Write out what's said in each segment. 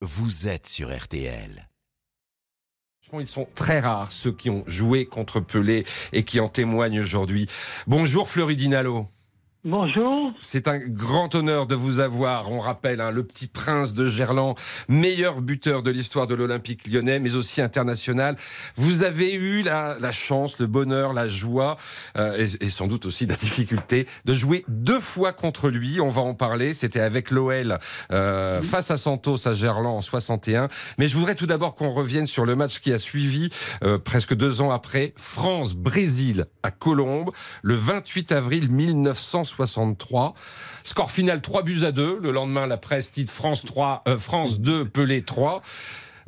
vous êtes sur RTL. Ils sont très rares, ceux qui ont joué contre Pelé et qui en témoignent aujourd'hui. Bonjour Fleury Dinalo. Bonjour. C'est un grand honneur de vous avoir. On rappelle hein, le petit prince de Gerland, meilleur buteur de l'histoire de l'Olympique lyonnais, mais aussi international. Vous avez eu la, chance, le bonheur, la joie euh, et, sans doute aussi la difficulté de jouer deux fois contre lui. On va en parler. C'était avec l'OL euh, face à Santos à Gerland en 61. Mais je voudrais tout d'abord qu'on revienne sur le match qui a suivi euh, presque deux ans après France-Brésil à Colombes le 28 avril 1960. 63. Score final 3 buts à 2. Le lendemain, la presse titre France 3, euh, France 2, Pelé 3.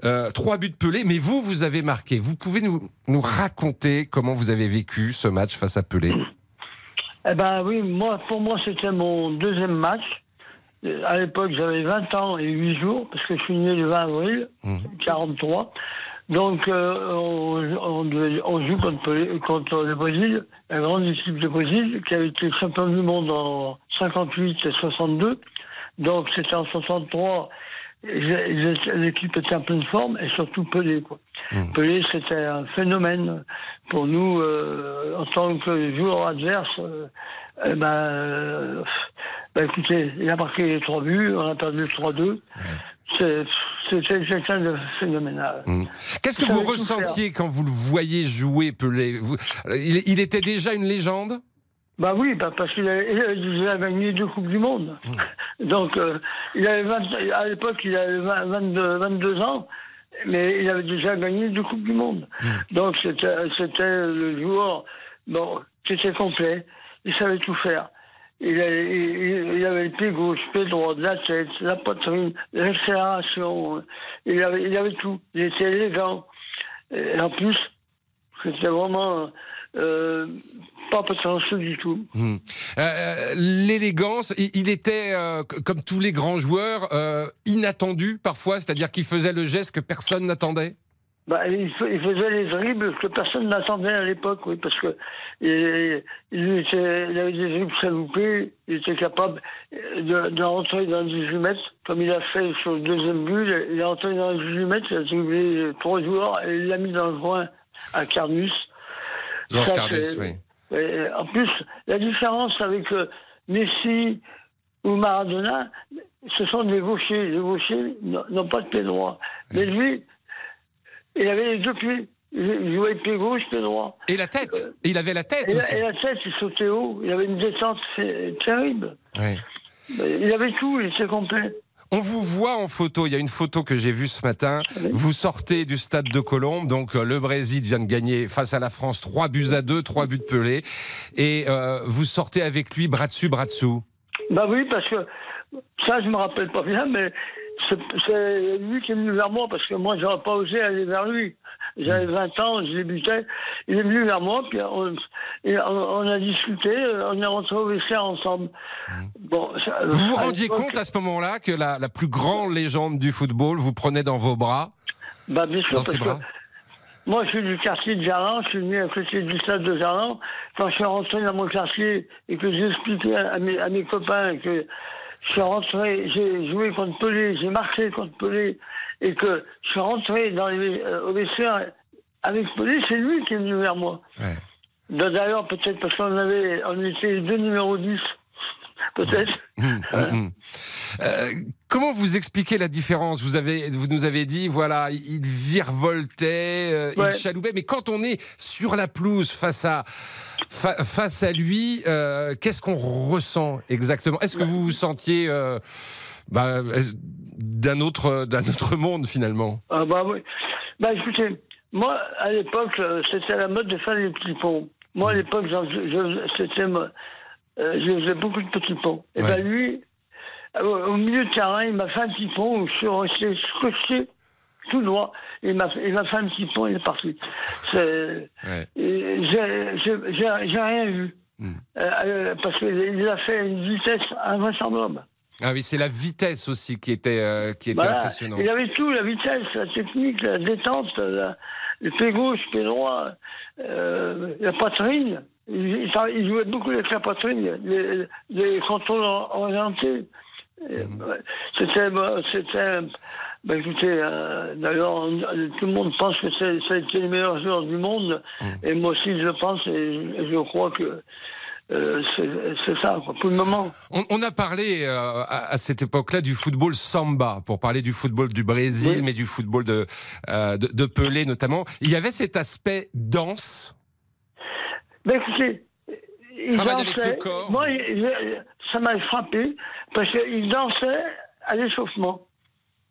Euh, 3 buts Pelé, mais vous, vous avez marqué. Vous pouvez nous, nous raconter comment vous avez vécu ce match face à Pelé Eh ben oui, moi, pour moi, c'était mon deuxième match. Euh, à l'époque, j'avais 20 ans et 8 jours, parce que je suis né le 20 avril, 43. Mmh. Donc, euh, on, joue contre, le Brésil, la grande équipe de Brésil, qui avait été champion du monde en 58 et 62. Donc, c'était en 63. L'équipe était en pleine forme et surtout Pelé. Quoi. Mmh. Pelé, c'était un phénomène pour nous euh, en tant que joueur adverse. Euh, eh ben, ben, écoutez, il a marqué les trois buts, on a perdu 3-2. C'est quelqu'un de phénoménal. Mmh. Qu'est-ce que vous ressentiez quand vous le voyez jouer, Pelé il, était déjà une légende? Bah oui, bah parce qu'il a, gagné deux Coupes du Monde. Mmh. Donc, euh, il avait à l'époque, il avait 22, 22, ans, mais il avait déjà gagné deux Coupes du Monde. Mmh. Donc, c'était le joueur bon, qui était complet, il savait tout faire. Il, il, avait le pied gauche, le pied droit, la tête, la poitrine, l'accélération. Il avait, il avait tout. Il était élégant. Et en plus, c'était vraiment euh, pas prétentieux du tout. Hmm. Euh, euh, l'élégance, il, était, comme tous les grands joueurs, inattendu parfois, c'est-à-dire qu'il faisait le geste que personne n'attendait? Bah, il, faisait les dribbles que personne n'attendait à l'époque, oui, parce que il, avait des dribbles saloupés, il était capable de, rentrer dans 18 mètres, comme il a fait sur le deuxième but, il est rentré dans 18 mètres, il a dribblé trois joueurs et il l'a mis dans le coin à Carnus. Dans Carnus, oui. en plus, la différence avec euh, Messi ou Maradona, ce sont des gauchers. Les gauchers n'ont pas de pied droit. Mais lui, il avait les deux pieds. Il jouait pied gauche, pied droit. Et la tête euh, Il avait la tête et aussi. La, et la tête, il sautait haut. Il avait une descente terrible. Il avait tout, il était complet. On vous voit en photo, il y a une photo que j'ai vue ce matin. Vous sortez du stade de Colombe, donc euh, le Brésil vient de gagner face à la France 3 buts à 2, 3 buts de Pelé. Et euh, vous sortez avec lui bras dessus, bras dessous. Bah oui, parce que ça, je me rappelle pas bien, mais c'est lui qui est venu vers moi parce que moi, j'aurais pas osé aller vers lui. J'avais 20 mm. ans, je débutais. Il est venu vers moi, puis on, a discuté, on est rentré au WC ensemble. Mm. Bon, vous vous rendiez compte à ce moment-là que la, plus grande légende du football vous prenait dans vos bras? Bah, bien sûr, Dans ses bras? moi, je suis du quartier de Jarlan, je suis venu à côté du stade de Jarlan. Quand je suis rentré dans mon quartier et que j'ai expliqué à mes, à mes copains que je suis rentré, j'ai joué contre Pelé, j'ai marqué contre Pelé, et que je suis rentré dans les, euh, au vestiaire avec Pelé, c'est lui qui est venu vers moi. D'ailleurs, peut-être parce qu'on avait, on était deux numéros 10. Peut-être. Mmh, mmh, mmh. Euh, comment vous expliquez la différence? Vous, avez, vous nous avez dit, voilà, il virevoltait, euh, il chaloupait, mais quand on est sur la pelouse face à, face à lui, euh, qu'est-ce qu'on ressent exactement? Est-ce que vous vous sentiez bah, d'un autre, d'un autre monde finalement? Ah bah oui. Bah écoutez, moi à l'époque, c'était la mode de faire les petits ponts. Moi à l'époque, c'était euh, je faisais beaucoup de petits ponts. Et bien lui, euh, au milieu de terrain, il m'a fait un petit pont où je suis resté scotché tout droit. Il m'a fait un petit pont, il est parti. J'ai rien vu. Hmm. Euh, parce qu'il a fait une vitesse invraisemblable. Ah oui, c'est la vitesse aussi qui était, qui était impressionnante. Il avait tout, la vitesse, la technique, la détente, le pied gauche, le pied droit, la poitrine. Il, jouait beaucoup avec la poitrine, les, les contrôles orientés. Et, ouais, C'était, bah, c'était, bah, écoutez, euh, d'ailleurs, on- tout le monde pense que c'est, ça a été le meilleur joueur du monde, et moi aussi je pense, et, je crois que euh, c'est, c'est ça, pour le moment. On, on a parlé euh, à, à cette époque-là du football samba, pour parler du football du Brésil, Oui. mais du football de, euh, de, de Pelé notamment. Il y avait cet aspect danse. Ben écoutez, il Travaille avec dansait. le corps. Moi, ça m'a frappé parce qu'il dansait à l'échauffement.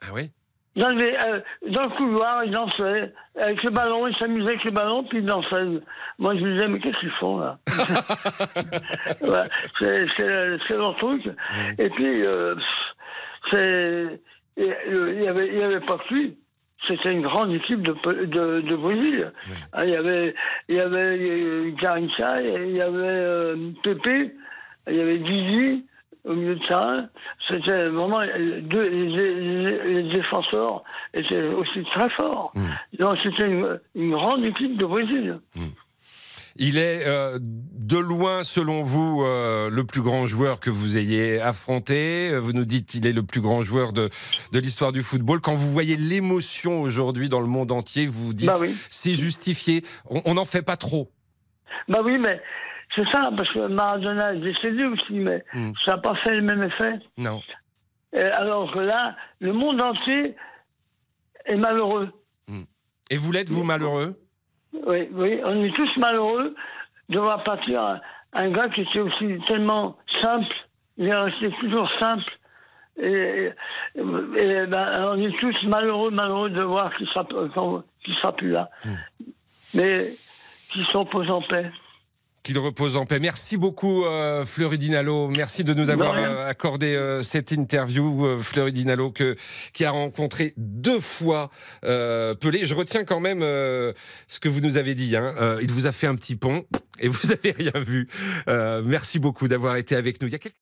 Ah oui? Dans, les, euh, dans le couloir, il dansait avec le ballon, il s'amusait avec le ballon, puis il dansait. Moi, je me disais, mais qu'est-ce qu'ils font là? Ouais, C'est leur truc. Et puis, euh, c'est il y avait, avait pas que lui. C'était une grande équipe de, de, de Brésil. Hein, Il y avait, il y avait euh, il y avait euh, Pépé, il y avait Didi au milieu de terrain. C'était vraiment euh, deux, les, les- les défenseurs étaient aussi très forts. Donc c'était une, une grande équipe de Brésil. Il est euh, de loin, selon vous, euh, le plus grand joueur que vous ayez affronté. Vous nous dites qu'il est le plus grand joueur de, de l'histoire du football. Quand vous voyez l'émotion aujourd'hui dans le monde entier, vous vous dites Bah oui. c'est justifié. On n'en fait pas trop. Bah oui, mais c'est ça, parce que Maradona est décédé aussi, mais Mm. ça n'a pas fait le même effet. Non. Et alors que là, le monde entier est malheureux. Et vous l'êtes, vous, malheureux? Oui, oui, on est tous malheureux de voir partir un, un gars qui était aussi tellement simple, il est resté toujours simple. Et, et, et ben, on est tous malheureux, malheureux de voir qu'il sera, qu'on- qu'il sera plus là. Mais qu'il se repose en paix. Qu'il repose en paix. Merci beaucoup, euh, Fleury Dinalo. Merci de nous avoir euh, accordé euh, cette interview, euh, Fleury Dinalo, que, qui a rencontré deux fois euh, Pelé. Je retiens quand même euh, ce que vous nous avez dit. Hein. Euh, il vous a fait un petit pont et vous avez rien vu. Euh, merci beaucoup d'avoir été avec nous. Il y a quelques-